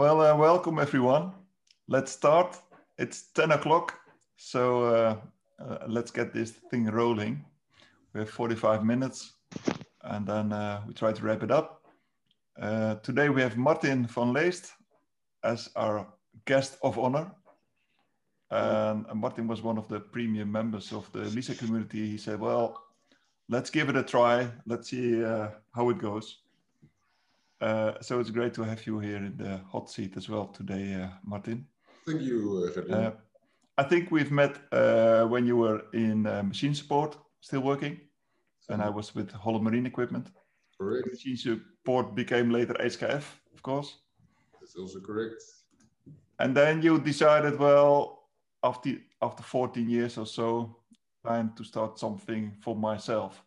Well, uh, welcome everyone. Let's start. It's 10 o'clock, so uh, uh, let's get this thing rolling. We have 45 minutes and then uh, we try to wrap it up. Uh, today we have Martin van Leest as our guest of honor. And Martin was one of the premium members of the Lisa community. He said, well, let's give it a try. Let's see uh, how it goes. Uh, so it's great to have you here in the hot seat as well today, uh, Martin. Thank you, uh, uh I think we've met uh, when you were in uh, machine support, still working, and I was with Holland Marine Equipment. Correct. Machine support became later SKF, of course. That's also correct. And then you decided, well, after after 14 years or so, time to start something for myself.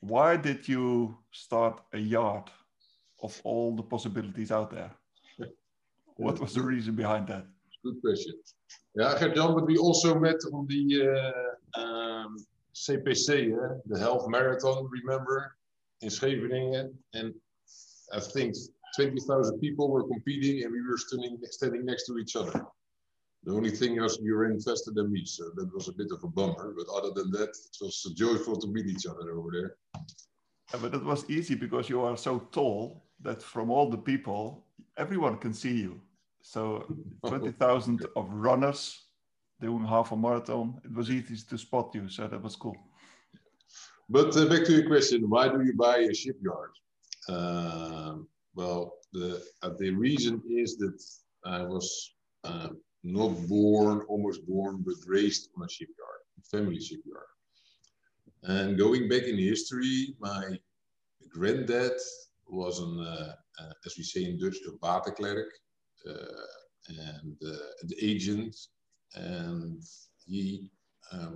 Why did you start a yard? Of all the possibilities out there? what was the reason behind that? Good question. Yeah, Gert-Jan, but we also met on the uh, um, CPC, uh, the Half Marathon, remember, in Scheveningen. And I think 20,000 people were competing and we were standing, standing next to each other. The only thing was you were faster than me, so that was a bit of a bummer. But other than that, it was joyful to meet each other over there. Yeah, but it was easy because you are so tall that from all the people, everyone can see you. So 20,000 of runners doing half a marathon, it was easy to spot you. So that was cool. But uh, back to your question, why do you buy a shipyard? Uh, well, the, uh, the reason is that I was uh, not born, almost born, but raised on a shipyard, family shipyard. And going back in history, my granddad was uh, as we say in Dutch, a waterklerk and an agent. And he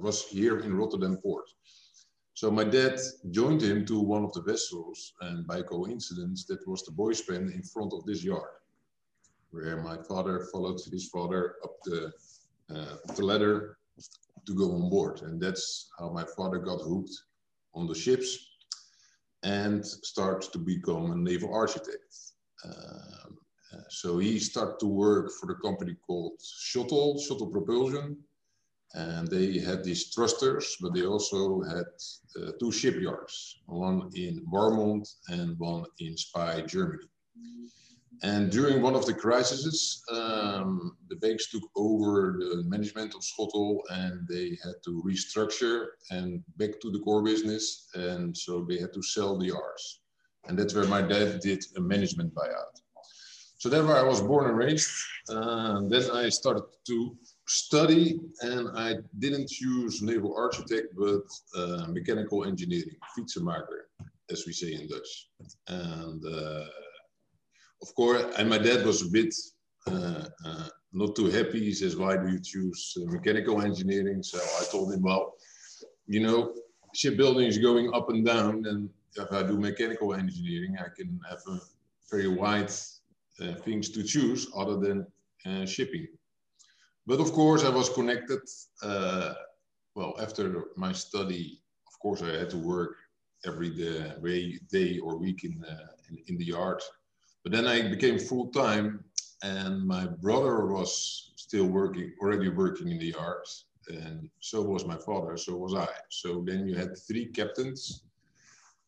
was here in Rotterdam port. So my dad joined him to one of the vessels, and by coincidence, that was the boyspan in front of this yard, where my father followed his father up the, uh, the ladder to go on board. And that's how my father got hooked on the ships and starts to become a naval architect. Um, uh, so he started to work for the company called Schottel, Schottel Propulsion. And they had these thrusters, but they also had uh, two shipyards, one in Warmond and one in Spay, Germany. And during one of the crises, um, the banks took over the management of Schottel and they had to restructure and back to the core business. And so they had to sell the R's. And that's where my dad did a management buyout. So that's where I was born and raised. Uh, then I started to study and I didn't choose naval architect, but uh, mechanical engineering, fietsenmaker, as we say in Dutch. And uh, of course, and my dad was a bit uh, uh, not too happy. He says, "Why do you choose uh, mechanical engineering?" So I told him, "Well, you know, shipbuilding is going up and down, and if I do mechanical engineering, I can have a very wide uh, things to choose other than uh, shipping." But of course, I was connected. Uh, well, after my study, of course, I had to work every day, day or week in, in, in the yard but then I became full time, and my brother was still working, already working in the yards, and so was my father, so was I. So then you had three captains,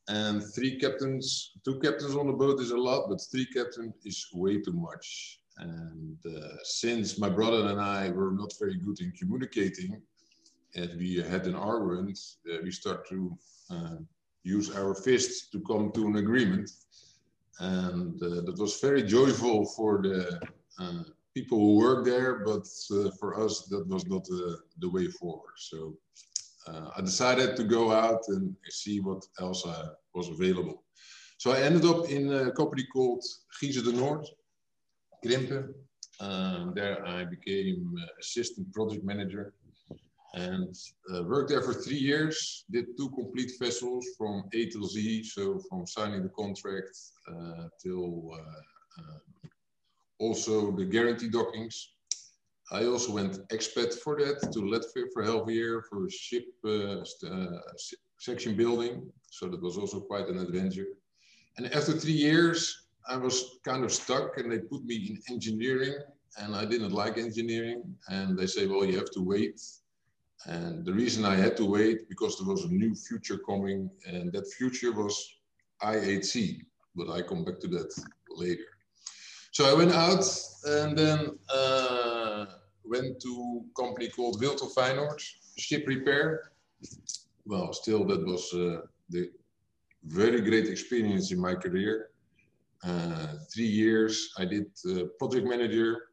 and three captains, two captains on the boat is a lot, but three captains is way too much. And uh, since my brother and I were not very good in communicating, as we had an argument, uh, we start to uh, use our fists to come to an agreement and uh, that was very joyful for the uh, people who work there, but uh, for us that was not the way forward. So I decided to go out and see what else was available. So I ended up in a company called Giessen-De Noord, Krimpen. Um, there I became assistant project manager and uh, worked there for three years. Did two complete vessels from A to Z, so from signing the contract uh, till uh, uh, also the guarantee dockings. I also went expat for that to Latvia for half a year for ship uh, uh, section building. So that was also quite an adventure. And after three years, I was kind of stuck and they put me in engineering and I didn't like engineering. And they say, well, you have to wait. And the reason I had to wait because there was a new future coming and that future was IHC, but I come back to that later. So I went out and then uh, went to a company called Wilton Feyenoord, ship repair. Well, still that was uh, the very great experience in my career. Uh, three years I did uh, project manager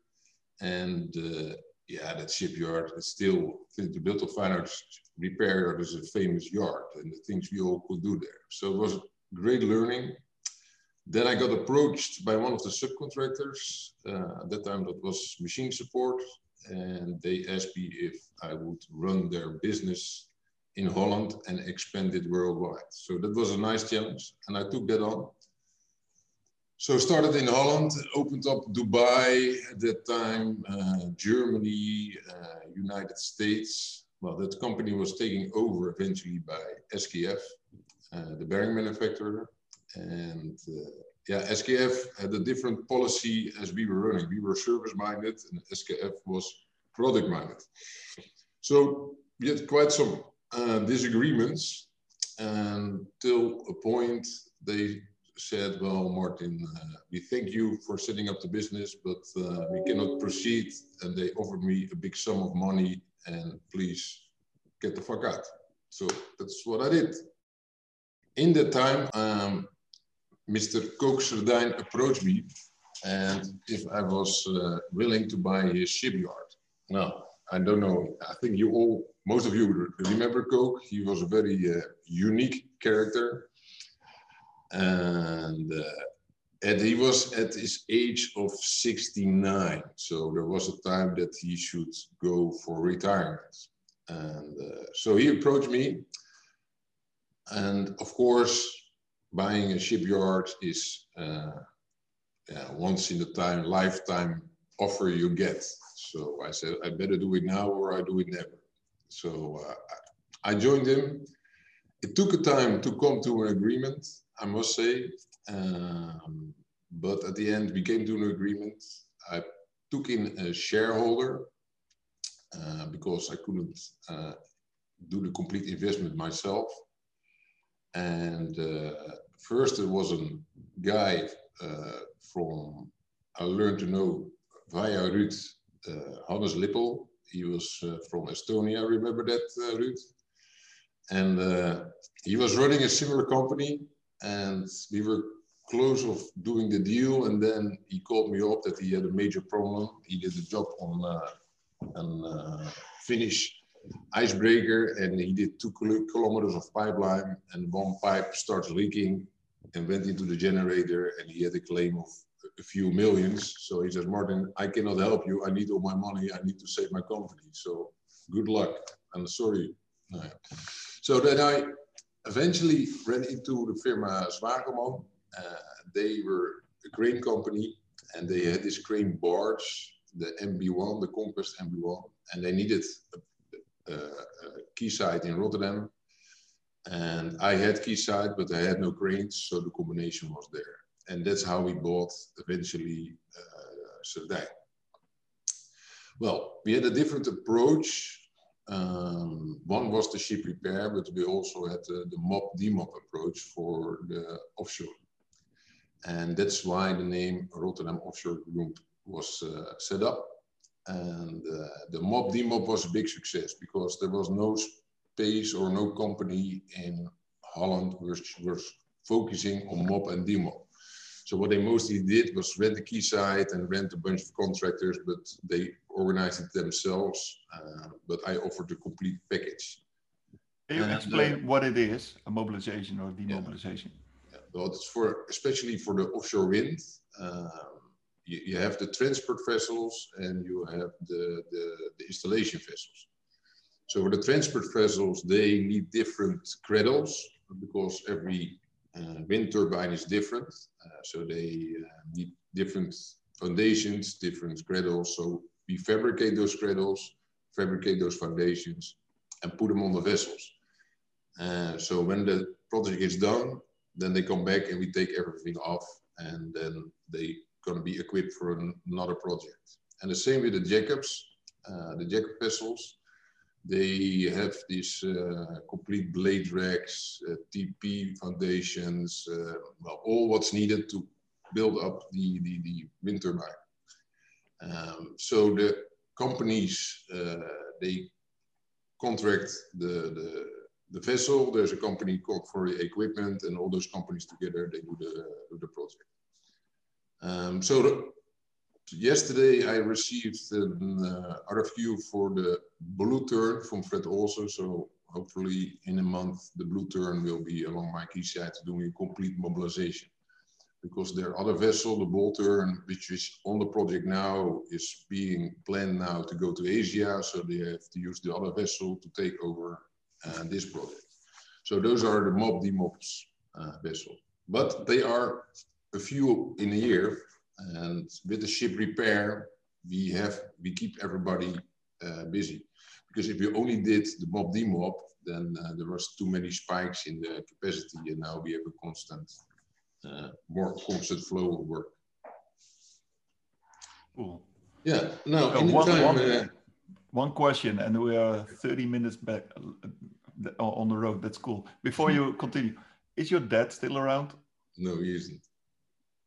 and uh, yeah, that shipyard is still, the Wilton Feyenoord repair yard is a famous yard and the things we all could do there. So it was great learning. Then I got approached by one of the subcontractors. Uh, at that time, that was machine support. And they asked me if I would run their business in Holland and expand it worldwide. So that was a nice challenge. And I took that on. So started in Holland, opened up Dubai at that time, uh, Germany, uh, United States. Well, that company was taken over eventually by SKF, uh, the bearing manufacturer. And uh, yeah, SKF had a different policy as we were running. We were service minded and SKF was product minded. So we had quite some uh, disagreements until a point they said, well, Martin, uh, we thank you for setting up the business, but uh, we cannot proceed. And they offered me a big sum of money and please get the fuck out. So that's what I did. In that time, um, Mr. Kook approached me and if I was uh, willing to buy his shipyard. Now, I don't know, I think you all, most of you remember Kook. He was a very uh, unique character. And, uh, and he was at his age of 69. So there was a time that he should go for retirement. And uh, so he approached me. And of course, buying a shipyard is uh, yeah, once in a time, lifetime offer you get. So I said, I better do it now or I do it never. So uh, I joined him. It took a time to come to an agreement, I must say. Um, but at the end, we came to an agreement. I took in a shareholder uh, because I couldn't uh, do the complete investment myself. And uh, first there was a guy uh, from, I learned to know via Ruud, uh, Hannes Lippel. He was uh, from Estonia, remember that, Ruud? And he was running a similar company and we were close of doing the deal and then he called me up that he had a major problem. He did a job on uh, a Finnish icebreaker and he did two kilometers of pipeline and one pipe starts leaking and went into the generator and he had a claim of a few millions. So he says, Martin, I cannot help you. I need all my money. I need to save my company. So good luck. I'm sorry. So then I eventually ran into the firma Zwageman. Uh, they were a crane company and they had this crane barge, the MB1, the Compass MB1, and they needed a, a, a in Rotterdam and I had quayside, but I had no cranes, so the combination was there. And that's how we bought eventually uh, Well, we had a different approach. Um, one was the ship repair, but we also had the MOB DEMOB approach for the offshore. And that's why the name Rotterdam Offshore Group was uh, set up. And uh, the MOB DEMOB was a big success because there was no space or no company in Holland was, was focusing on MOB and DEMOB. So what they mostly did was rent the quayside and rent a bunch of contractors, but they organized it themselves. Uh, but I offered the complete package. Can you and explain uh, what it is, a mobilization or demobilization? Yeah. yeah. Well, it's for especially for the offshore wind. Um, you, you, have the transport vessels and you have the, the, the installation vessels. So for the transport vessels, they need different cradles because every wind turbine is different. Uh, so they uh, need different foundations, different cradles. So we fabricate those cradles, fabricate those foundations, and put them on the vessels. Uh, so when the project is done, then they come back and we take everything off and then they to be equipped for an, another project. And the same with the jack-ups, uh, the jack-up vessels. They have these uh, complete blade racks, uh, TP foundations, uh, well, all what's needed to build up the, the, the wind turbine. Um, so the companies, they contract the, the, the vessel, there's a company called for the equipment and all those companies together, they do the, do the project. Um, so the, yesterday I received an uh, RFQ for the Blue Tern from Fred. Olsen. So hopefully in a month, the Blue Tern will be along my quayside doing a complete mobilization. Because their other vessel, the Bold Tern, which is on the project now, is being planned now to go to Asia. So they have to use the other vessel to take over uh, this project. So those are the mob demops uh, vessels. But they are a few in a year. And with the ship repair, we have we keep everybody uh, busy. Because if you only did the mob demob, then uh, there was too many spikes in the capacity, and now we have a constant, uh, more constant flow of work. Cool. Yeah. No. Uh, one, one, uh, one question, and we are 30 minutes back uh, on the road. That's cool. Before you continue, is your dad still around? No, he isn't.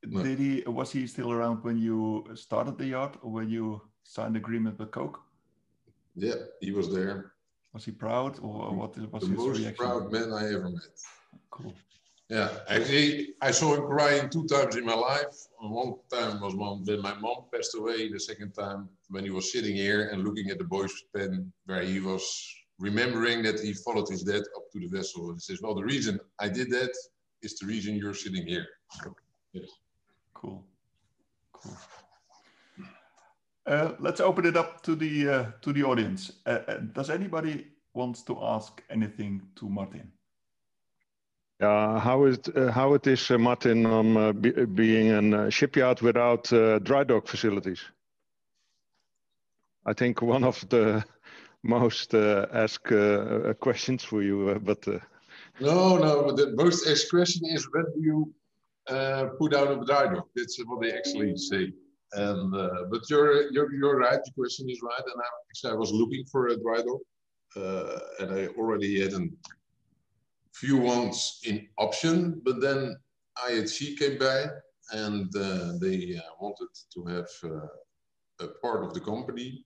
No. Did he was he still around when you started the yacht or when you signed agreement with Kook? Yeah, he was there. Was he proud or what was the his most reaction? proud man I ever met. Cool. Yeah, actually, I saw him crying two times in my life. One time was when my mom passed away. The second time when he was sitting here and looking at the boys' pen, where he was remembering that he followed his dad up to the vessel. And he says, "Well, the reason I did that is the reason you're sitting here." Yes. Cool. Cool. Uh, let's open it up to the uh, to the audience. Uh, uh does anybody wants to ask anything to Martin? Uh, how is uh, how it is, uh, Martin, um, be, being in a shipyard without dry dock facilities? I think one of the most asked questions for you, but. No, no. The most asked question is when do you uh, put out a dry dock. That's what they actually say. And uh, but you're you're you're right. The question is right. And I, actually, I was looking for a dry dock, uh, and I already had a few ones in option. But then IHC came by, and uh, they uh, wanted to have uh, a part of the company,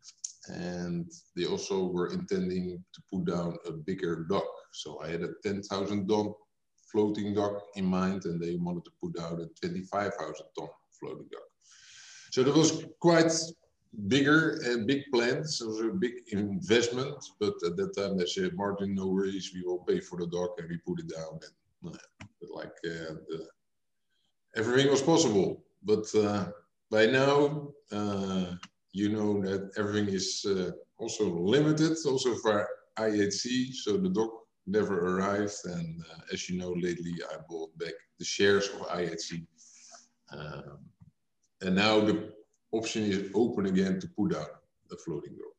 and they also were intending to put down a bigger dock. So I had a ten thousand ton floating dock in mind, and they wanted to put out a 25,000 ton floating dock. So that was quite bigger and big plans. It was a big investment, but at that time they said, Martin, no worries, we will pay for the dock, and we put it down. And uh, like uh, the, everything was possible, but uh, by now uh, you know that everything is uh, also limited, also for IHC. So the dock never arrived. And uh, as you know, lately I bought back the shares of IHC. Um, and now the option is open again to put out a floating door.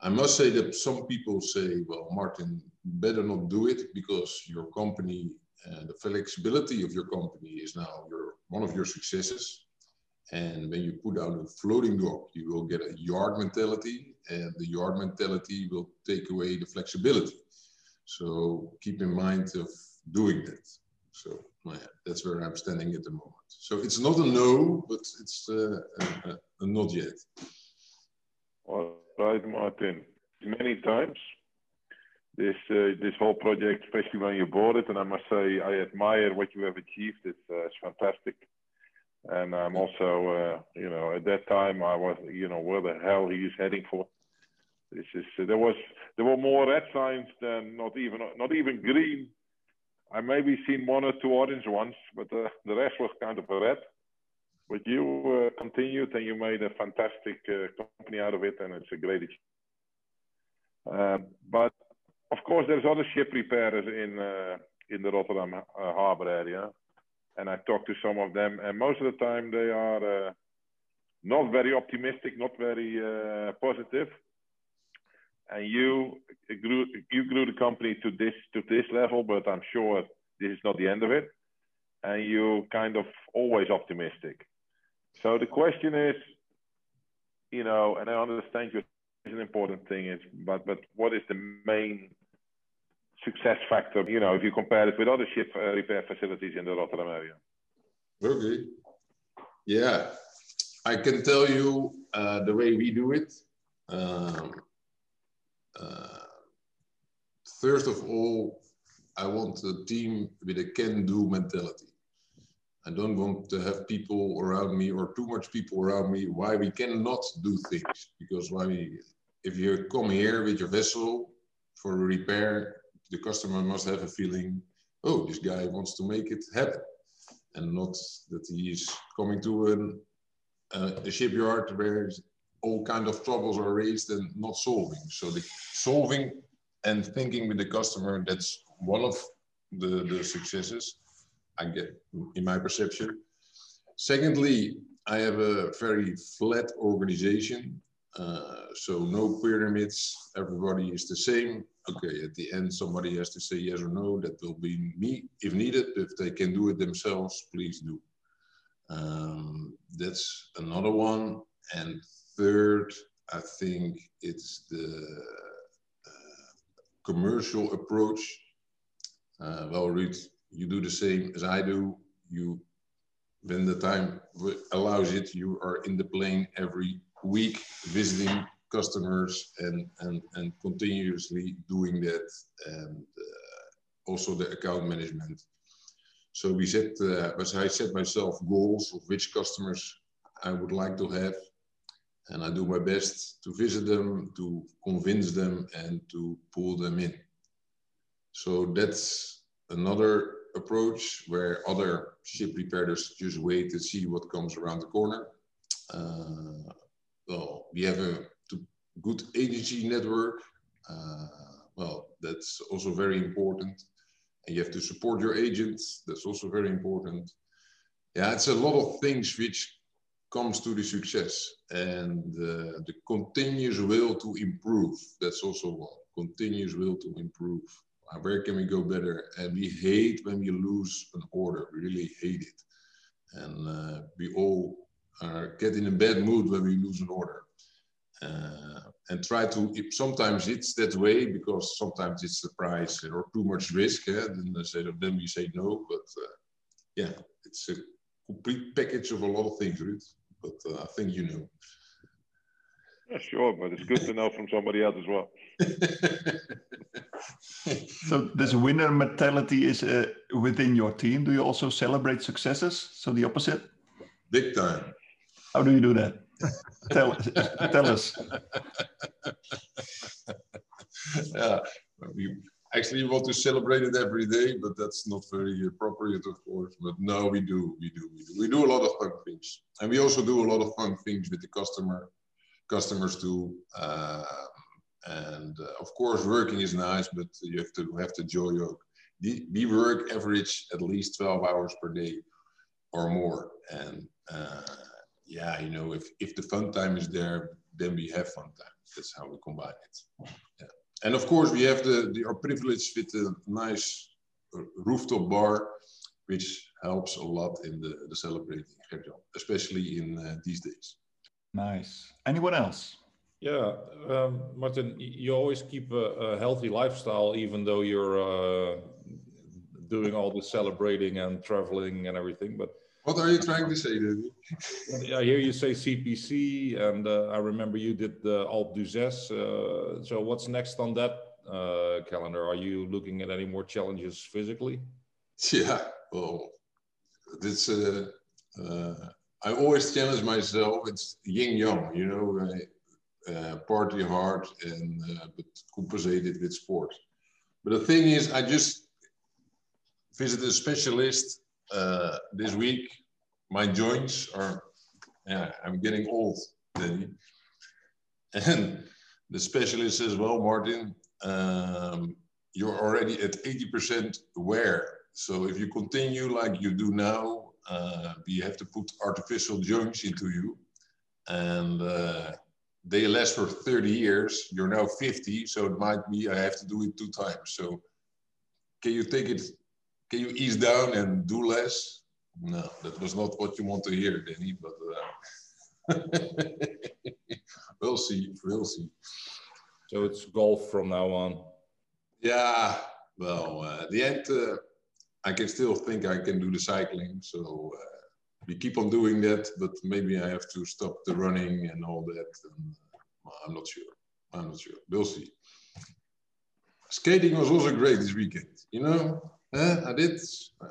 I must say that some people say, well, Martin, better not do it because your company, uh, the flexibility of your company is now your, one of your successes. And when you put out a floating dock, you will get a yard mentality, and the yard mentality will take away the flexibility. So keep in mind of doing that. So yeah, that's where I'm standing at the moment. So it's not a no, but it's uh, a, a not yet. All right, Martin. Many times this uh, this whole project, especially when you bought it, and I must say I admire what you have achieved. It's, uh, it's fantastic. And I'm also, uh, you know, at that time I was, you know, where the hell he is heading for. This is uh, there was there were more red signs than not even not even green. I maybe seen one or two orange ones, but uh, the rest was kind of red. But you uh, continued and you made a fantastic uh, company out of it, and it's a great achievement. Uh, but of course, there's other ship repairers in uh, in the Rotterdam harbor area, and I talked to some of them, and most of the time they are not very optimistic, not very positive and you grew you grew the company to this to this level, but I'm sure this is not the end of it. and you kind of always optimistic. So the question is, you know, and I understand you is an important thing is, but but what is the main success factor? You know, if you compare it with other ship uh, repair facilities in the Rotterdam area. Okay. Yeah, I can tell you uh, the way we do it. Um, uh, first of all, I want a team with a can-do mentality. I don't want to have people around me or too much people around me why we cannot do things. Because why we, if you come here with your vessel for repair, the customer must have a feeling, oh, this guy wants to make it happen. And not that he is coming to an, uh, a shipyard where all kind of troubles are raised and not solving. So the solving and thinking with the customer, that's one of the, the successes I get in my perception. Secondly, I have a very flat organization. Uh, so no pyramids, everybody is the same. Okay, at the end, somebody has to say yes or no. That will be me if needed. If they can do it themselves, please do. Um, that's another one. And third, I think it's the uh, commercial approach. Uh, well, Ruud, you do the same as I do. You, when the time allows it, you are in the plane every week visiting customers and, and, and continuously doing that and uh, also the account management. So we set, uh, as I set myself goals of which customers I would like to have and I do my best to visit them, to convince them, and to pull them in. So that's another approach where other ship repairers just wait to see what comes around the corner. Uh, well, we have a good agency network. Uh, well, that's also very important. And you have to support your agents. That's also very important. Yeah, it's a lot of things which comes to the success and uh, the continuous will to improve. That's also one continuous will to improve. Uh, where can we go better? And we hate when we lose an order. We really hate it. And uh, we all are, get in a bad mood when we lose an order. Uh, and try to, sometimes it's that way because sometimes it's the price or too much risk. Eh? Then, they say, then we say no. But uh, yeah, it's a complete package of a lot of things, Ruud but uh, I think you know. Yeah, sure, but it's good to know from somebody else as well. so this winner mentality is uh, within your team. Do you also celebrate successes? So the opposite? Big time. How do you do that? tell, tell us. yeah, we, actually we want to celebrate it every day, but that's not very appropriate, of course. But no, we do, we do, we do. We do a lot of fun things, and we also do a lot of fun things with the customer, customers too. Uh, and uh, of course, working is nice, but you have to have the joy of. We work average at least 12 hours per day or more, and uh, yeah, you know, if if the fun time is there, then we have fun time. That's how we combine it. Yeah and of course, we have the, the our privilege with a nice rooftop bar, which helps a lot in the, the celebrating, especially in uh, these days. Nice. Anyone else? Yeah, um, Martin, you always keep a, a, healthy lifestyle, even though you're uh, doing all the celebrating and traveling and everything. But what are you trying to say, David? I hear you say CPC, and uh, I remember you did the Alpe d'Huez. Uh, so what's next on that uh, calendar? Are you looking at any more challenges physically? Yeah, well, this. Uh, uh, I always challenge myself. It's yin yang, you know. I, uh, party hard and but compensate it with sport. But the thing is, I just visited a specialist uh, this week, my joints are, yeah, I'm getting old, Danny. And the specialist says, well, Martin, um, you're already at 80% wear. So if you continue like you do now, uh, we have to put artificial joints into you. And uh, they last for 30 years. You're now 50, so it might be I have to do it two times. So can you take it can you ease down and do less? No, that was not what you want to hear, Danny, but uh, we'll see, we'll see. So it's golf from now on. Yeah, well, uh, at the end, uh, I can still think I can do the cycling. So uh, we keep on doing that, but maybe I have to stop the running and all that. And, well, I'm not sure. I'm not sure. We'll see. Skating was also great this weekend. You know, uh, I did,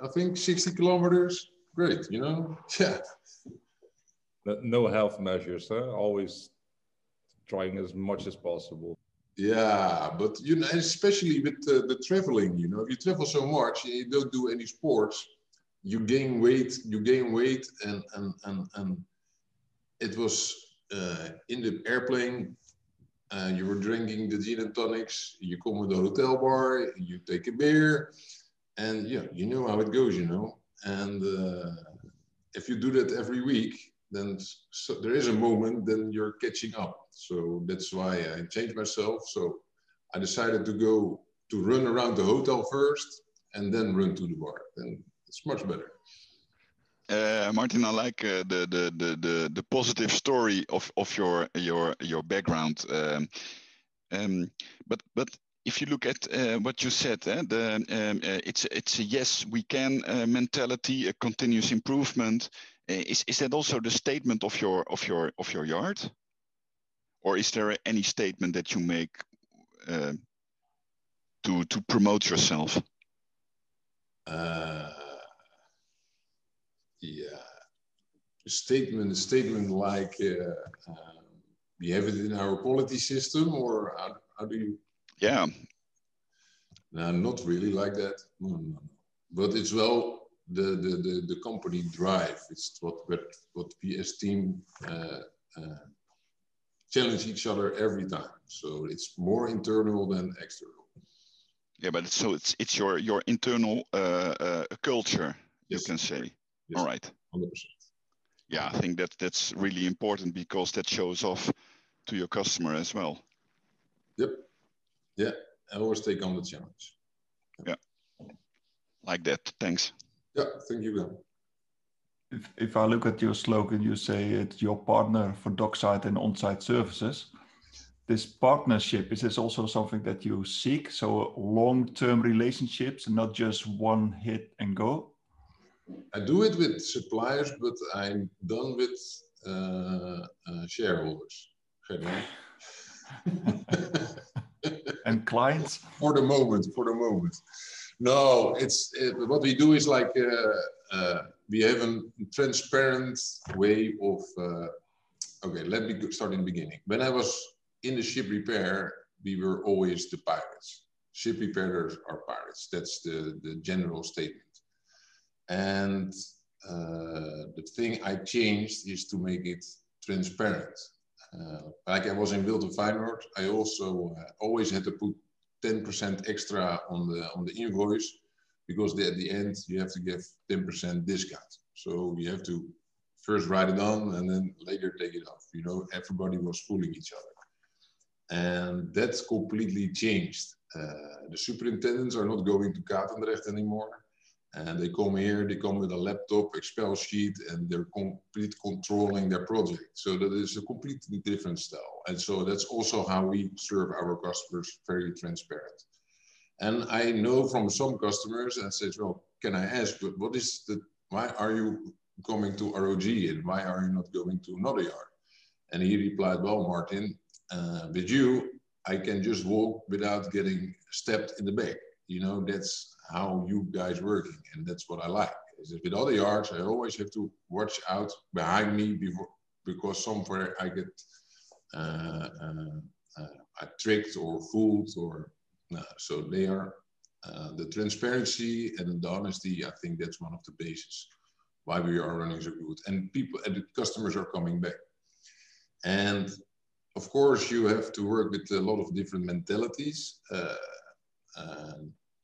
I think, 60 kilometers. Great, you know? Yeah. No health measures, huh? Always trying as much as possible. Yeah, but you know, especially with the, the traveling, you know, if you travel so much and you don't do any sports, you gain weight, you gain weight, and and and and it was uh, in the airplane. Uh, you were drinking the gin and tonics. You come with a hotel bar. You take a beer, and yeah, you know how it goes, you know. And uh, if you do that every week, then so there is a moment then you're catching up. So that's why I changed myself. So I decided to go to run around the hotel first and then run to the bar. And it's much better. Uh, Martin, I like uh, the, the, the the the positive story of of your your your background. Um, um, but but if you look at uh, what you said, eh, the, um, uh, it's it's a yes we can uh, mentality, a continuous improvement. Uh, is is that also the statement of your of your of your yard, or is there any statement that you make uh, to to promote yourself? Uh, yeah, a statement, a statement like we have it in our quality system, or how, how do you? Yeah. No, not really like that. No, no, no. But it's well the, the, the, the company drive. It's what what, what PS team uh, uh, challenge each other every time. So it's more internal than external. Yeah, but it's, so it's it's your your internal uh, uh culture, yes. you can say. Yes. All right. 100%. Yeah, I think that that's really important because that shows off to your customer as well. Yep. Yeah, I always take on the challenge. Yeah, like that. Thanks. Yeah, thank you, Ben. If, if I look at your slogan, you say it's your partner for dockside and on-site services. This partnership, is this also something that you seek? So long-term relationships and not just one hit and go? I do it with suppliers, but I'm done with uh, uh, shareholders. clients? For the moment, for the moment. No, it's it, what we do is like uh, uh, we have a transparent way of. Uh, okay, let me start in the beginning. When I was in the ship repair, we were always the pirates. Ship repairers are pirates. That's the the general statement. And uh, the thing I changed is to make it transparent. Uh, like I was in Wilton Feyenoord, I also uh, always had to put 10% extra on the on the invoice because at the end you have to give 10% discount. So you have to first write it on and then later take it off. You know, everybody was fooling each other. And that's completely changed. Uh, the superintendents are not going to Katendrecht anymore. And they come here, they come with a laptop, Excel sheet, and they're complete controlling their project. So that is a completely different style. And so that's also how we serve our customers, very transparent. And I know from some customers and says, well, can I ask, but what is the, why are you coming to ROG and why are you not going to another yard? And he replied, well, Martin, uh, with you, I can just walk without getting stepped in the back. You know, that's how you guys working, and that's what I like. Is with other yards, I always have to watch out behind me before because somewhere I get uh, uh, uh, tricked or fooled or so they are uh, the transparency and the honesty. I think that's one of the bases why we are running so good, and people and the customers are coming back. And of course, you have to work with a lot of different mentalities uh,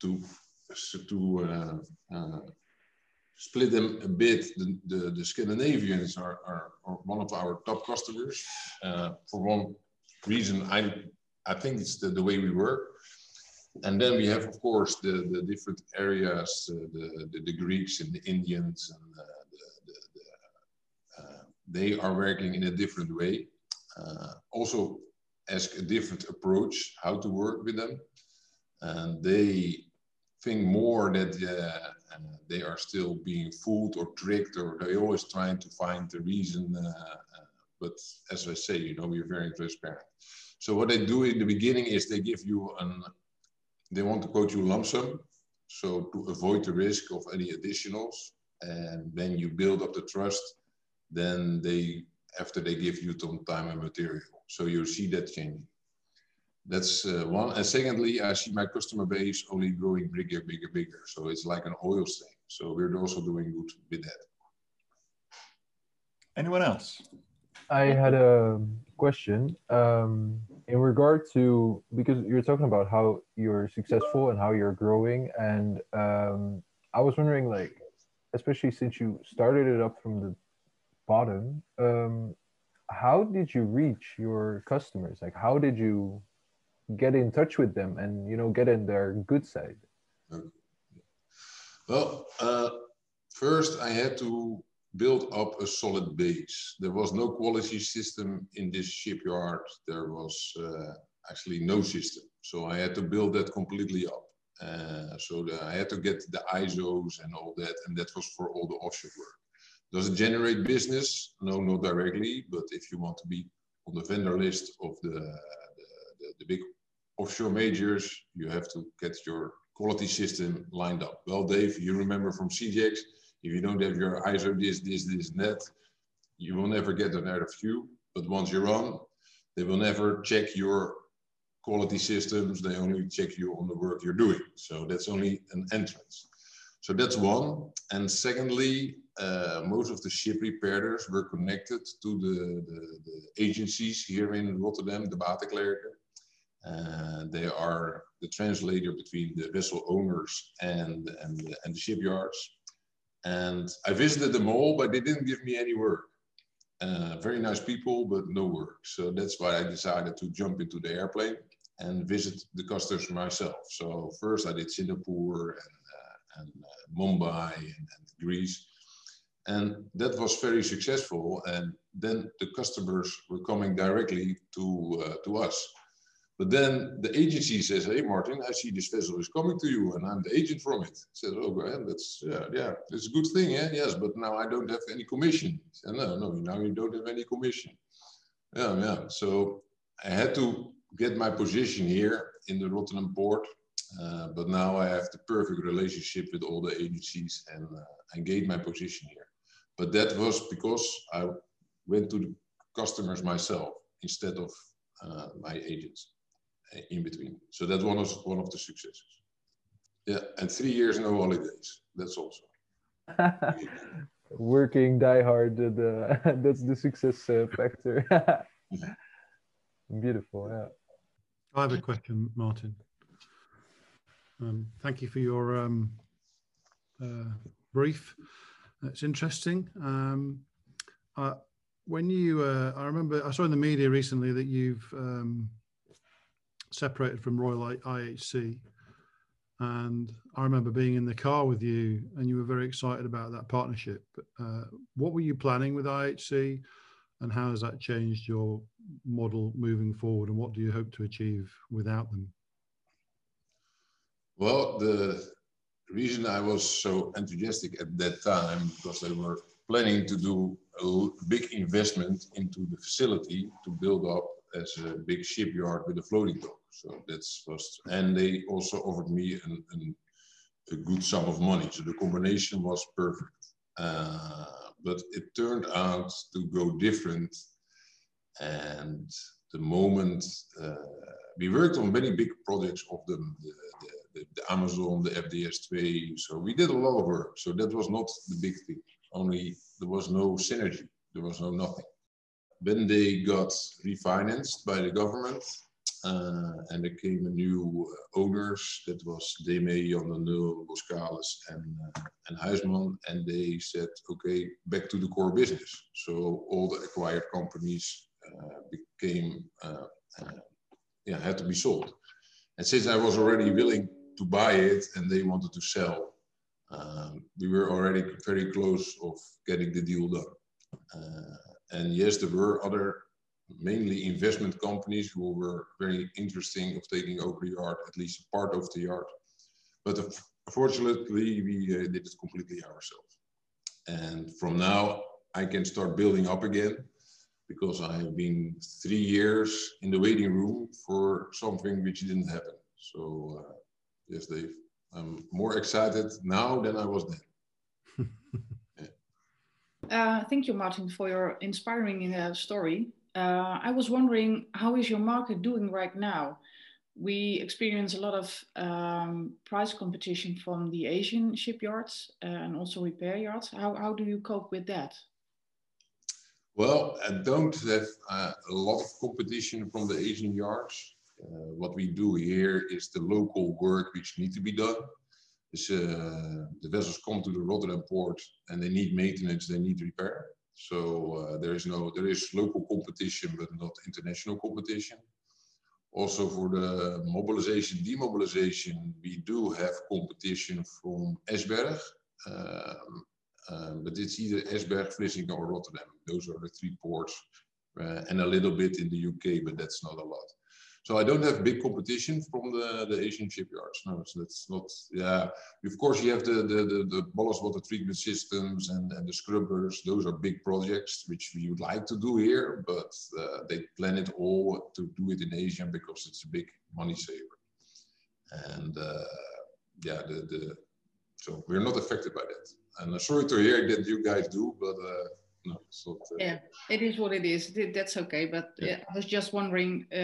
to to uh, uh, split them a bit, the, the, the Scandinavians are, are, are, one of our top customers. Uh, for one reason, I, I think it's the, the way we work. and then we have, of course, the, the different areas, uh, the, the, the, Greeks and the Indians, and uh, the, uh, they are working in a different way. Also, ask a different approach how to work with them, and they think more that uh, they are still being fooled or tricked, or they're always trying to find the reason. Uh, but as I say, you know, we're very transparent. So what they do in the beginning is they give you an they want to quote you lump sum, so to avoid the risk of any additionals. And then you build up the trust, then they, after they give you some time and material. So you see that changing. That's uh, one. And secondly, I see my customer base only growing bigger, bigger, bigger. So it's like an oil stain. So we're also doing good with that. Anyone else? I had a question um, in regard to because you're talking about how you're successful and how you're growing, and um, I was wondering, like, especially since you started it up from the bottom, um, how did you reach your customers? Like, how did you get in touch with them and you know get in their good side? Well, uh, first I had to build up a solid base. There was no quality system in this shipyard. There was uh, actually no system. So I had to build that completely up. Uh, so the, I had to get the ISOs and all that, and that was for all the offshore work. Does it generate business? No, not directly, but if you want to be on the vendor list of the, the, big offshore majors, you have to get your quality system lined up. Well, Dave, you remember from CJX, if you don't have your ISO this, this, this, that, you will never get an RFQ. But once you're on, they will never check your quality systems. They only check you on the work you're doing. So that's only an entrance. So that's one. And secondly, uh, most of the ship repairers were connected to the, the, the agencies here in Rotterdam, the Waterklerken. They are the translator between the vessel owners and, and, and the shipyards. And I visited them all, but they didn't give me any work. Uh, very nice people, but no work. So that's why I decided to jump into the airplane and visit the customers myself. So first I did Singapore and, uh, and uh, Mumbai and, and, Greece. And that was very successful. And then the customers were coming directly to, uh, to us. But then the agency says, "Hey, Martin, I see this vessel is coming to you, and I'm the agent from it." I says, "Oh, man, that's yeah, yeah, it's a good thing, yeah, yes, but now I don't have any commission." Said, "No, no, now you don't have any commission." Yeah, yeah. So I had to get my position here in the Rotterdam port, uh, but now I have the perfect relationship with all the agencies and uh, I gained my position here. But that was because I went to the customers myself instead of uh, my agents in between. So that's one of one of the successes. Yeah, and three years no holidays. That's also. Working die hard. The, that's the success uh, factor. Beautiful. Yeah. I have a question, Martin. Um, thank you for your um, uh, brief. It's interesting. Um, uh, when you, uh, I remember, I saw in the media recently that you've um, separated from Royal IHC. And I remember being in the car with you, and you were very excited about that partnership. Uh, what were you planning with IHC, and how has that changed your model moving forward? And what do you hope to achieve without them? Well, the reason I was so enthusiastic at that time because they were planning to do a big investment into the facility to build up as a big shipyard with a floating dock. So that's was, and they also offered me an, an, a good sum of money. So the combination was perfect. Uh, but it turned out to go different. And the moment uh, we worked on many big projects of them, the, the, the, Amazon, the FDS2. So we did a lot of work. So that was not the big thing. Only there was no synergy. There was no nothing when they got refinanced by the government and there came a new owners, that was Deme, Jan de Nul, Boskalis and, and Huisman, and they said, okay, back to the core business. So all the acquired companies uh, became, uh, yeah, had to be sold. And since I was already willing to buy it and they wanted to sell, um, we were already very close of getting the deal done. Uh, and yes, there were other mainly investment companies who were very interesting of taking over the yard, at least part of the yard. But unfortunately, we uh, did it completely ourselves. And from now, I can start building up again because I have been three years in the waiting room for something which didn't happen. So, uh, yes, Dave, I'm more excited now than I was then. uh, thank you, Martin, for your inspiring uh, story. Uh, I was wondering, how is your market doing right now? We experience a lot of um, price competition from the Asian shipyards uh, and also repair yards. How, how do you cope with that? Well, I don't have uh, a lot of competition from the Asian yards. Uh, what we do here is the local work which needs to be done. uh, the vessels come to the Rotterdam port and they need maintenance, they need repair. So uh, there is no, there is local competition, but not international competition. Also for the mobilization, demobilization, we do have competition from Esbjerg, um, um, but it's either Esbjerg, Vlissingen or Rotterdam. Those are the three ports, uh, and a little bit in the UK, but that's not a lot. So I don't have big competition from the, the Asian shipyards. No, so that's not, yeah. Of course, you have the, the, the, the ballast water treatment systems and, and the scrubbers. Those are big projects, which we would like to do here, but uh, they plan it all to do it in Asia because it's a big money saver. And uh, yeah, the, the, so we're not affected by that. And uh, sorry to hear that you guys do, but uh, no, not, uh, yeah, it is what it is. That's okay. But yeah. I was just wondering, uh,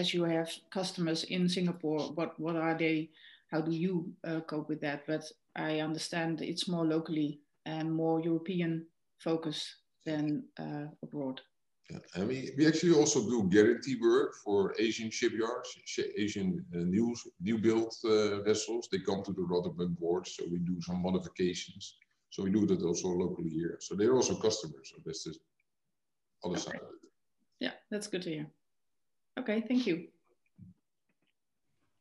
as you have customers in Singapore, what what are they? How do you uh, cope with that? But I understand it's more locally and more European focus than uh, abroad. Yeah, and we, we actually also do guarantee work for Asian shipyards, Asian uh, new, new built uh, vessels. They come to the Rotterdam port, so we do some modifications so we do that also locally here. So they're also customers. So this is other okay. side of it. Yeah, that's good to hear. Okay, thank you.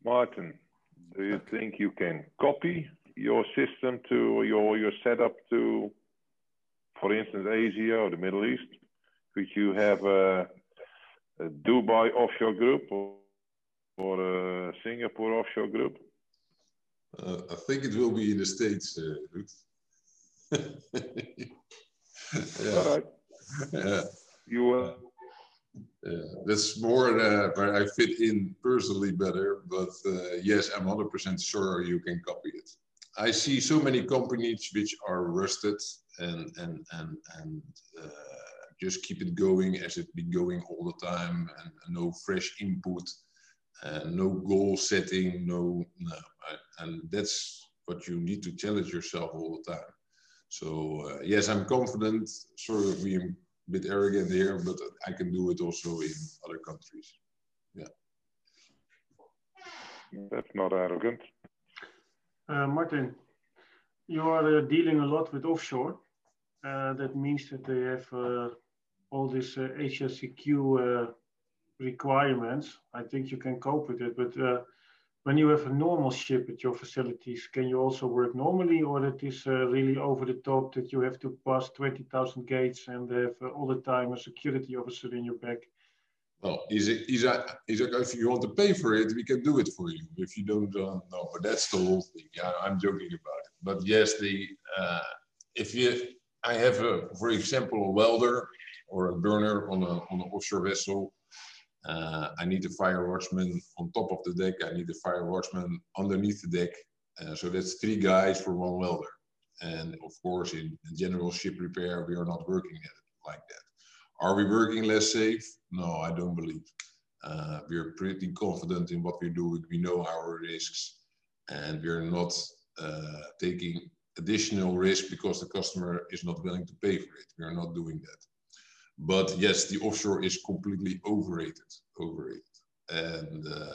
Martin, do you think you can copy your system to your your setup to, for instance, Asia or the Middle East? Could you have a, a Dubai offshore group or, or a Singapore offshore group? Uh, I think it will be in the States, uh, Ruth. Yeah. All right. Yeah. You. Uh... Yeah, that's more uh, where I fit in personally better. But uh, yes, I'm 100% sure you can copy it. I see so many companies which are rusted and and and and uh, just keep it going as it been going all the time, and, and no fresh input, and no goal setting, no no, and that's what you need to challenge yourself all the time. So uh, yes, I'm confident. Sorry if I'm a bit arrogant here, but I can do it also in other countries. Yeah. That's not arrogant. Uh, Martin, you are uh, dealing a lot with offshore. Uh, that means that they have uh, all these uh, HSEQ uh, requirements. I think you can cope with it, but when you have a normal ship at your facilities, can you also work normally, or it is uh, really over the top that you have to pass 20,000 gates and have uh, all the time a security officer in your back? Well, Isaac, Isaac, Isaac, if you want to pay for it, we can do it for you. If you don't uh, know, but that's the whole thing. Yeah, I'm joking about it. But yes, the uh, if you, I have a, for example, a welder or a burner on a on an offshore vessel uh, I need a fire watchman on top of the deck. I need a fire watchman underneath the deck. Uh, so that's three guys for one welder. And of course, in, general ship repair, we are not working like that. Are we working less safe? No, I don't believe. Uh, we're pretty confident in what we're doing. We know our risks, and we're not uh, taking additional risk because the customer is not willing to pay for it. We are not doing that. But yes, the offshore is completely overrated. Overrated. And uh,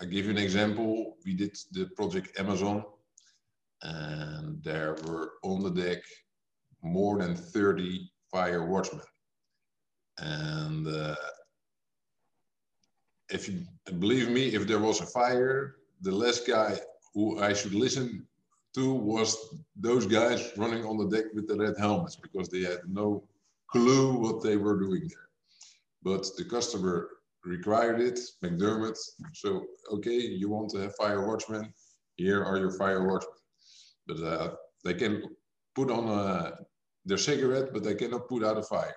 I give you an example. We did the project Amazon, and there were on the deck more than 30 fire watchmen. And uh, if you believe me, if there was a fire, the last guy who I should listen to was those guys running on the deck with the red helmets because they had no clue what they were doing there. But the customer required it, McDermott. So, okay, you want to have fire watchmen? Here are your fire watchmen. But uh, they can put on a, their cigarette, but they cannot put out a fire.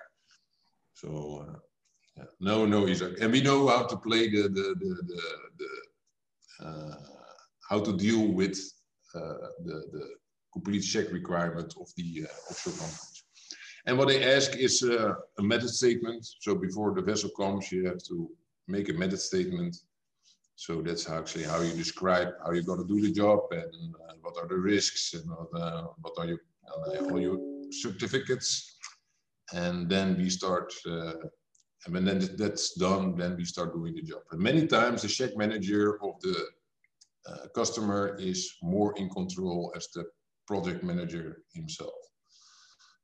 So, uh, yeah. no, no, Isaac. And we know how to play the, the, the, the, the uh, how to deal with uh, the, the complete check requirement of the uh, offshore companies. And what they ask is uh, a method statement. So before the vessel comes, you have to make a method statement. So that's how actually how you describe how you're going to do the job and uh, what are the risks and what, uh, what are your uh, all your certificates. And then we start, and when then that's done, then we start doing the job. And many times the check manager of the uh, customer is more in control as the project manager himself.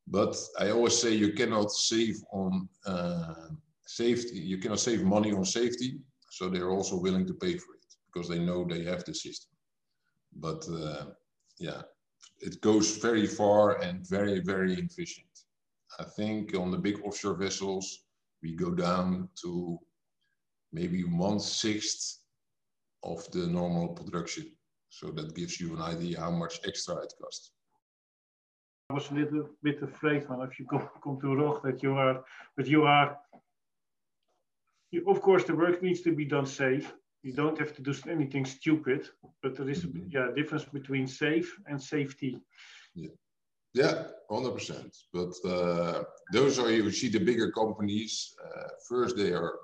But I always say you cannot save on uh, safety. You cannot save money on safety. So they're also willing to pay for it because they know they have the system. But uh, yeah, it goes very far and very, very efficient. I think on the big offshore vessels, we go down to maybe one sixth of the normal production. So that gives you an idea how much extra it costs. I was a little bit afraid when if you come, come to Rog that you are, but you are, you, of course the work needs to be done safe. You don't have to do anything stupid, but there is a mm-hmm. yeah, difference between safe and safety. Yeah. Yeah, 100%. But uh, those are, you see the bigger companies, uh, first they are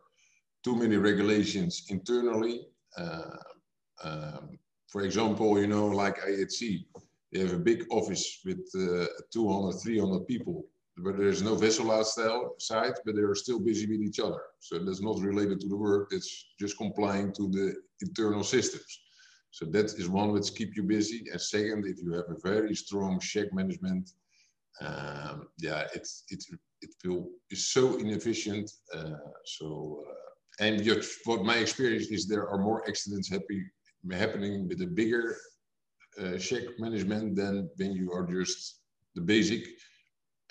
too many regulations internally uh, um, for example, you know, like IHC, they have a big office with uh, 200, 300 people, but there's no vessel outside, but they are still busy with each other. So that's not related to the work, that's just complying to the internal systems. So that is one which keep you busy. And second, if you have a very strong check management, um, yeah, it's it it will is so inefficient. Uh, so uh, and just what my experience is, there are more accidents happy, happening with a bigger uh, check management than when you are just the basic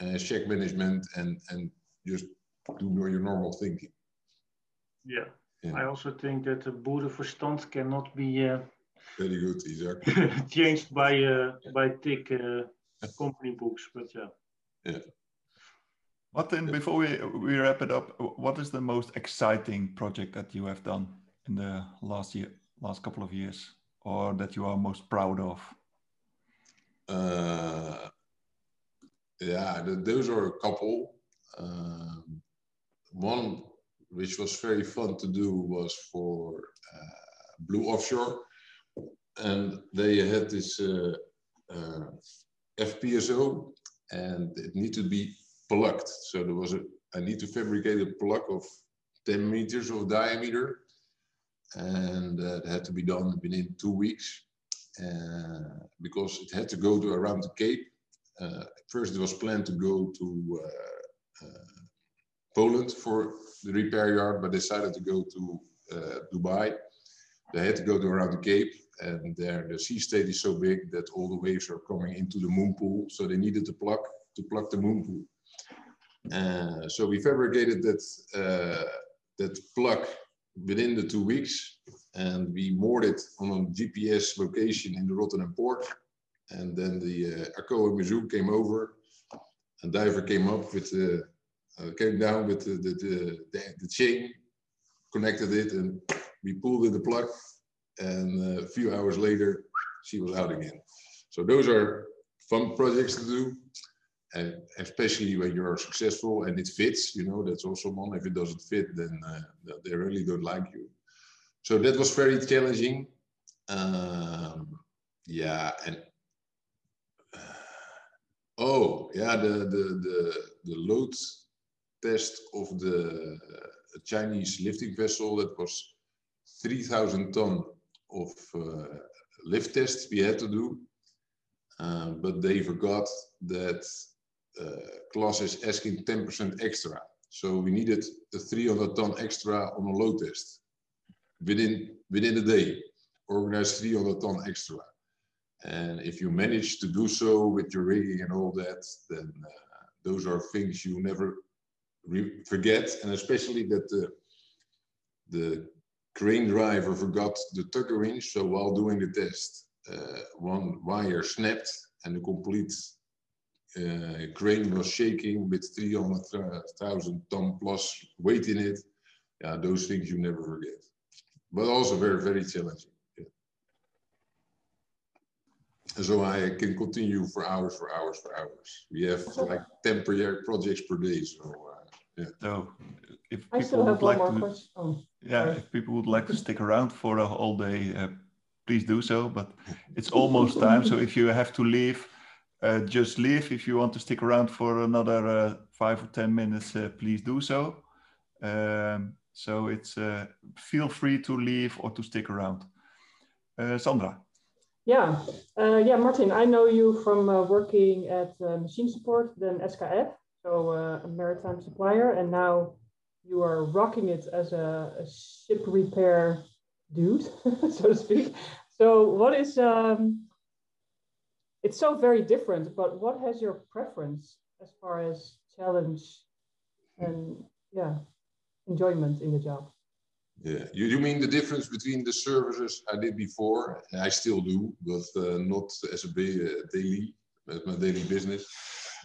uh, check management and and just do your normal thinking. Yeah. yeah. I also think that the boerenverstand cannot be uh, very good, exactly changed by uh, by thick uh, company books, but yeah. Yeah. Martin, before we, we wrap it up, what is the most exciting project that you have done in the last year, last couple of years, or that you are most proud of? Uh, yeah, those are a couple. Um, one which was very fun to do was for uh, Blue Offshore, and they had this uh, uh FPSO, and it needed to be plugged. So there was a, I need to fabricate a plug of 10 meters of diameter and uh, it had to be done within two weeks uh, because it had to go to around the Cape. Uh, first it was planned to go to uh, uh, Poland for the repair yard, but decided to go to uh, Dubai. They had to go to around the Cape and there the sea state is so big that all the waves are coming into the moon pool. So they needed to plug to plug the moon pool. So we fabricated that that plug within the two weeks, and we moored it on a GPS location in the Rotterdam port. And then the uh, Arcoa Mizzou came over, a diver came up with the uh, came down with the the, the, the, the chain, connected it, and we pulled in the plug. And a few hours later, she was out again. So those are fun projects to do and especially when you're successful and it fits you know that's also one. If it doesn't fit then uh, they really don't like you. So that was very challenging. Um, yeah and uh, oh yeah the, the the the load test of the chinese lifting vessel that was 3000 ton of uh, lift tests we had to do. Uh, but they forgot that class is asking 10% extra. So we needed the 300 ton extra on a load test. within within a day, organize 300 ton extra. And if you manage to do so with your rigging and all that, then uh, those are things you never forget. And especially that the, the crane driver forgot the tugger winch. So while doing the test, uh, one wire snapped and the complete uh, crane was shaking with 300,000 ton plus weight in it. Yeah, those things you never forget. But also very, very challenging. so I can continue for hours, for hours, for hours. We have like 10 projects per day. So, uh, yeah. So if people would like to, oh, yeah, sorry. if people would like to stick around for a whole day, uh, please do so. But it's almost time. So if you have to leave, uh, just leave. If you want to stick around for another uh, five or 10 minutes, uh, please do so. Um, so it's uh, feel free to leave or to stick around. Sandra. Yeah, uh, yeah, Martin, I know you from uh, working at uh, Machine Support, then SKF, so uh, a maritime supplier, and now you are rocking it as a, a ship repair dude, so to speak. So, what is um, it's so very different, but what has your preference as far as challenge and yeah, enjoyment in the job? Yeah, you, you mean the difference between the services I did before, and I still do, but uh, not as a uh, daily, as my daily business.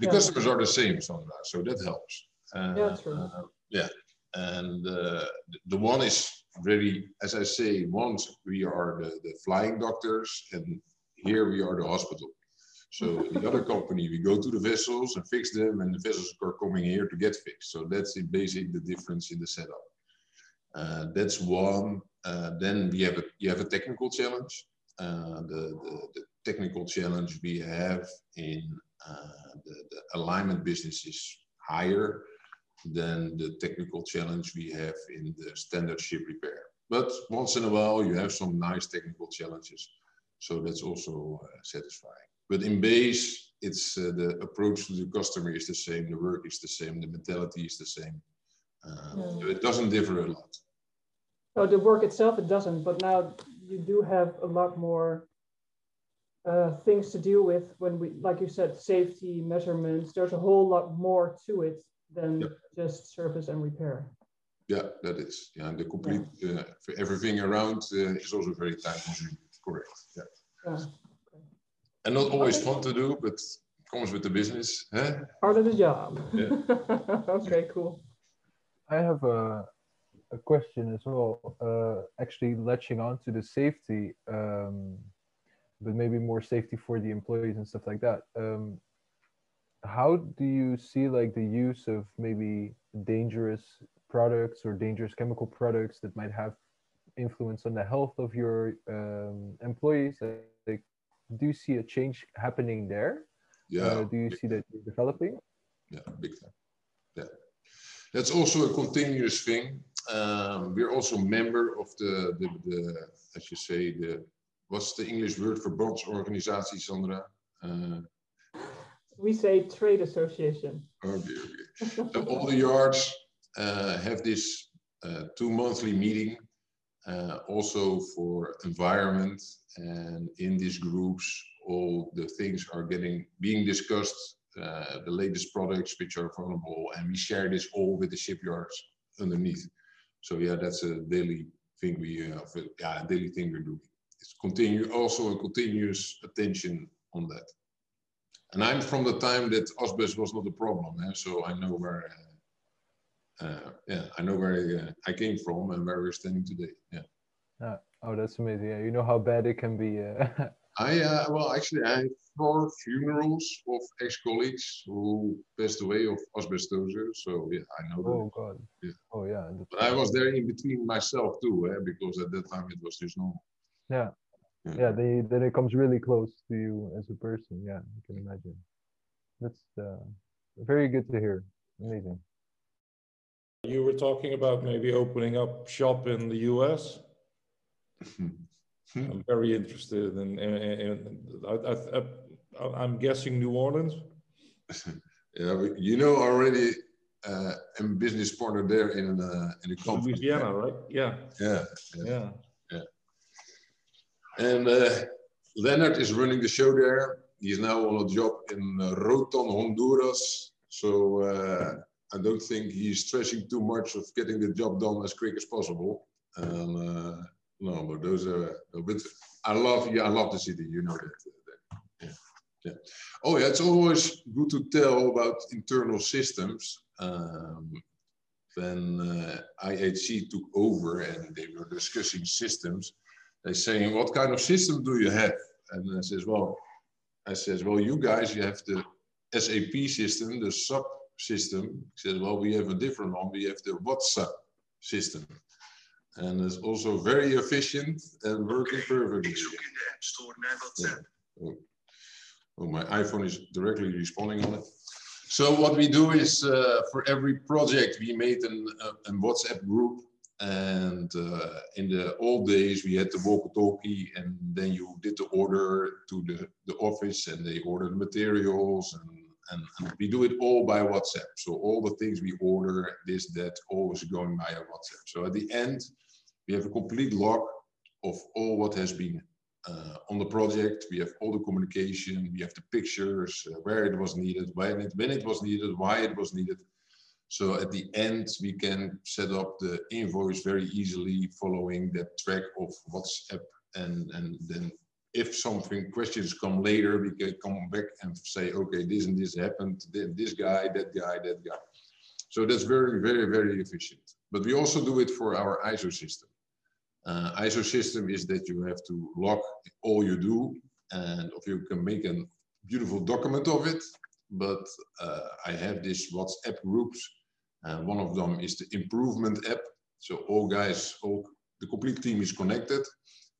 The yeah. customers are the same sometimes, so that helps. Uh, yeah, true. Uh, yeah, and uh, the one is very, as I say, once we are the, the flying doctors, and here we are the hospital. So the other company, we go to the vessels and fix them, and the vessels are coming here to get fixed. So that's in basic the difference in the setup. Uh, that's one. Uh, then we have a you have a technical challenge. Uh, the, the, the technical challenge we have in the, the alignment business is higher than the technical challenge we have in the standard ship repair. But once in a while, you have some nice technical challenges. So that's also uh, satisfying. But in base, it's uh, the approach to the customer is the same, the work is the same, the mentality is the same. Uh, yeah. It doesn't differ a lot. No, the work itself it doesn't, but now you do have a lot more uh, things to deal with when we, like you said, safety measurements. There's a whole lot more to it than yep. just service and repair. Yeah, that is. Yeah, and the complete yeah. uh, everything around uh, is also very time consuming. Correct. Yeah. yeah. Okay. And not always okay. fun to do, but comes with the business. Huh? Part of the job. Yeah. okay, cool. I have a a question as well, uh, actually latching on to the safety, um, but maybe more safety for the employees and stuff like that. Um, how do you see like the use of maybe dangerous products or dangerous chemical products that might have influence on the health of your um, employees? Like, do you see a change happening there? Yeah. Uh, do you see that developing? Yeah, big time. Yeah. That's also a continuous thing um, we're also member of the, the, the, as you say, the, what's the English word for brancheorganisatie, Sandra? Uh, we say trade association. Okay, okay. all the yards uh, have this uh, two monthly meeting, uh, also for environment, and in these groups, all the things are getting being discussed. Uh, the latest products which are vulnerable, and we share this all with the shipyards underneath. So yeah, that's a daily thing we uh, yeah, daily thing we're doing. It's continue also a continuous attention on that. And I'm from the time that asbestos was not a problem, eh? so I know where. Uh, yeah, I know where uh, I came from and where we're standing today. Yeah. Uh, oh, that's amazing. Yeah, you know how bad it can be. Uh, I uh, well, actually, I have four funerals of ex-colleagues who passed away of asbestosis. So yeah, I know. Oh God. Yeah. Oh yeah. But I was there in between myself too, eh? because at that time it was just normal. Yeah. Yeah. yeah they, then it comes really close to you as a person. Yeah, I can imagine. That's uh, very good to hear. Amazing. You were talking about maybe opening up shop in the US. Hmm. I'm very interested in. in, in I, am guessing New Orleans. yeah, you know already. uh, am business partner there in uh, in a company. Louisiana, right? Yeah. Yeah. Yeah. Yeah. And uh, Leonard is running the show there. He's now on a job in uh, Roatán, Honduras. So uh, I don't think he's stressing too much of getting the job done as quick as possible. And uh, no, but those are. But I love. Yeah, I love the city. You know that. that yeah. Yeah. Oh yeah, it's always good to tell about internal systems. Um, when uh, IHC took over and they were discussing systems, they saying, "What kind of system do you have?" And I says, "Well, I says, well, you guys, you have the SAP system, the sub system." He says, "Well, we have a different one. We have the WhatsApp system." and it's also very efficient and working perfectly. Yeah. Oh. oh. my iPhone is directly responding on it. So what we do is uh, for every project we made an, uh, a WhatsApp group and uh, in the old days we had the walkie-talkie and then you did the order to the, the office and they ordered materials and, and, and, we do it all by WhatsApp. So all the things we order, this, that, always going via WhatsApp. So at the end, we have a complete log of all what has been uh, on the project. We have all the communication, we have the pictures, uh, where it was needed, when it, when it was needed, why it was needed. So at the end, we can set up the invoice very easily following that track of WhatsApp. And, and then if something questions come later, we can come back and say, okay, this and this happened, this guy, that guy, that guy. So that's very, very, very efficient. But we also do it for our ISO system. Uh, ISO system is that you have to log all you do and if you can make a beautiful document of it. But uh, I have this WhatsApp groups and one of them is the improvement app. So all guys, all the complete team is connected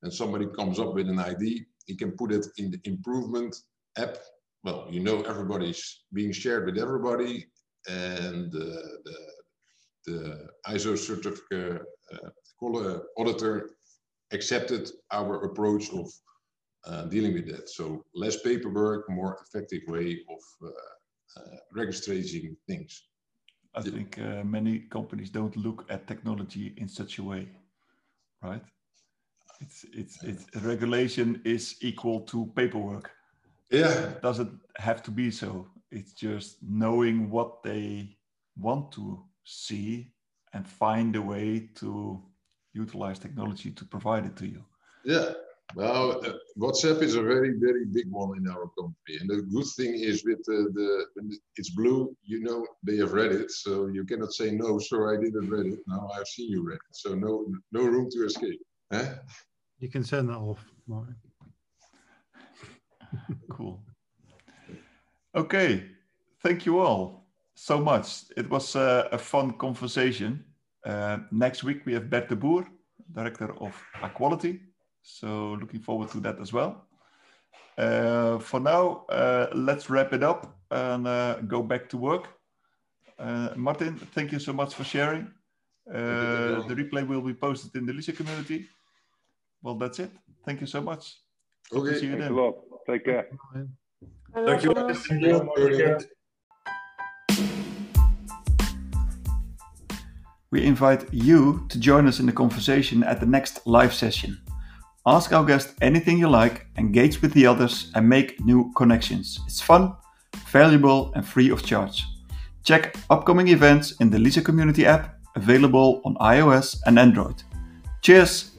and somebody comes up with an ID, he can put it in the improvement app. Well, you know, everybody's being shared with everybody and uh, the, the ISO certificate uh, auditor accepted our approach of uh, dealing with that. So less paperwork, more effective way of uh, uh, registering things. I think uh, many companies don't look at technology in such a way, right? It's it's it's regulation is equal to paperwork. Yeah. It doesn't have to be so. It's just knowing what they want to see and find a way to utilize technology to provide it to you. Yeah. Well, uh, WhatsApp is a very, very big one in our company. And the good thing is with the, the when it's blue, you know they have read it. So you cannot say, no, sir, I didn't read it. Now I've seen you read it. So no, no room to escape. Huh? You can turn that off, Martin. cool. Okay. Thank you all so much. It was uh, a fun conversation. Uh, next week we have Bert de Boer, Director of Aquality. So looking forward to that as well. Uh, for now, uh, let's wrap it up and uh, go back to work. Uh, Martin, thank you so much for sharing. the replay will be posted in the Lisa community. Well, that's it. Thank you so much. Okay. See you Thanks then. Take care. Thank you. Thank you. We invite you to join us in the conversation at the next live session. Ask our guest anything you like, engage with the others, and make new connections. It's fun, valuable, and free of charge. Check upcoming events in the Lisa Community app, available on iOS and Android. Cheers!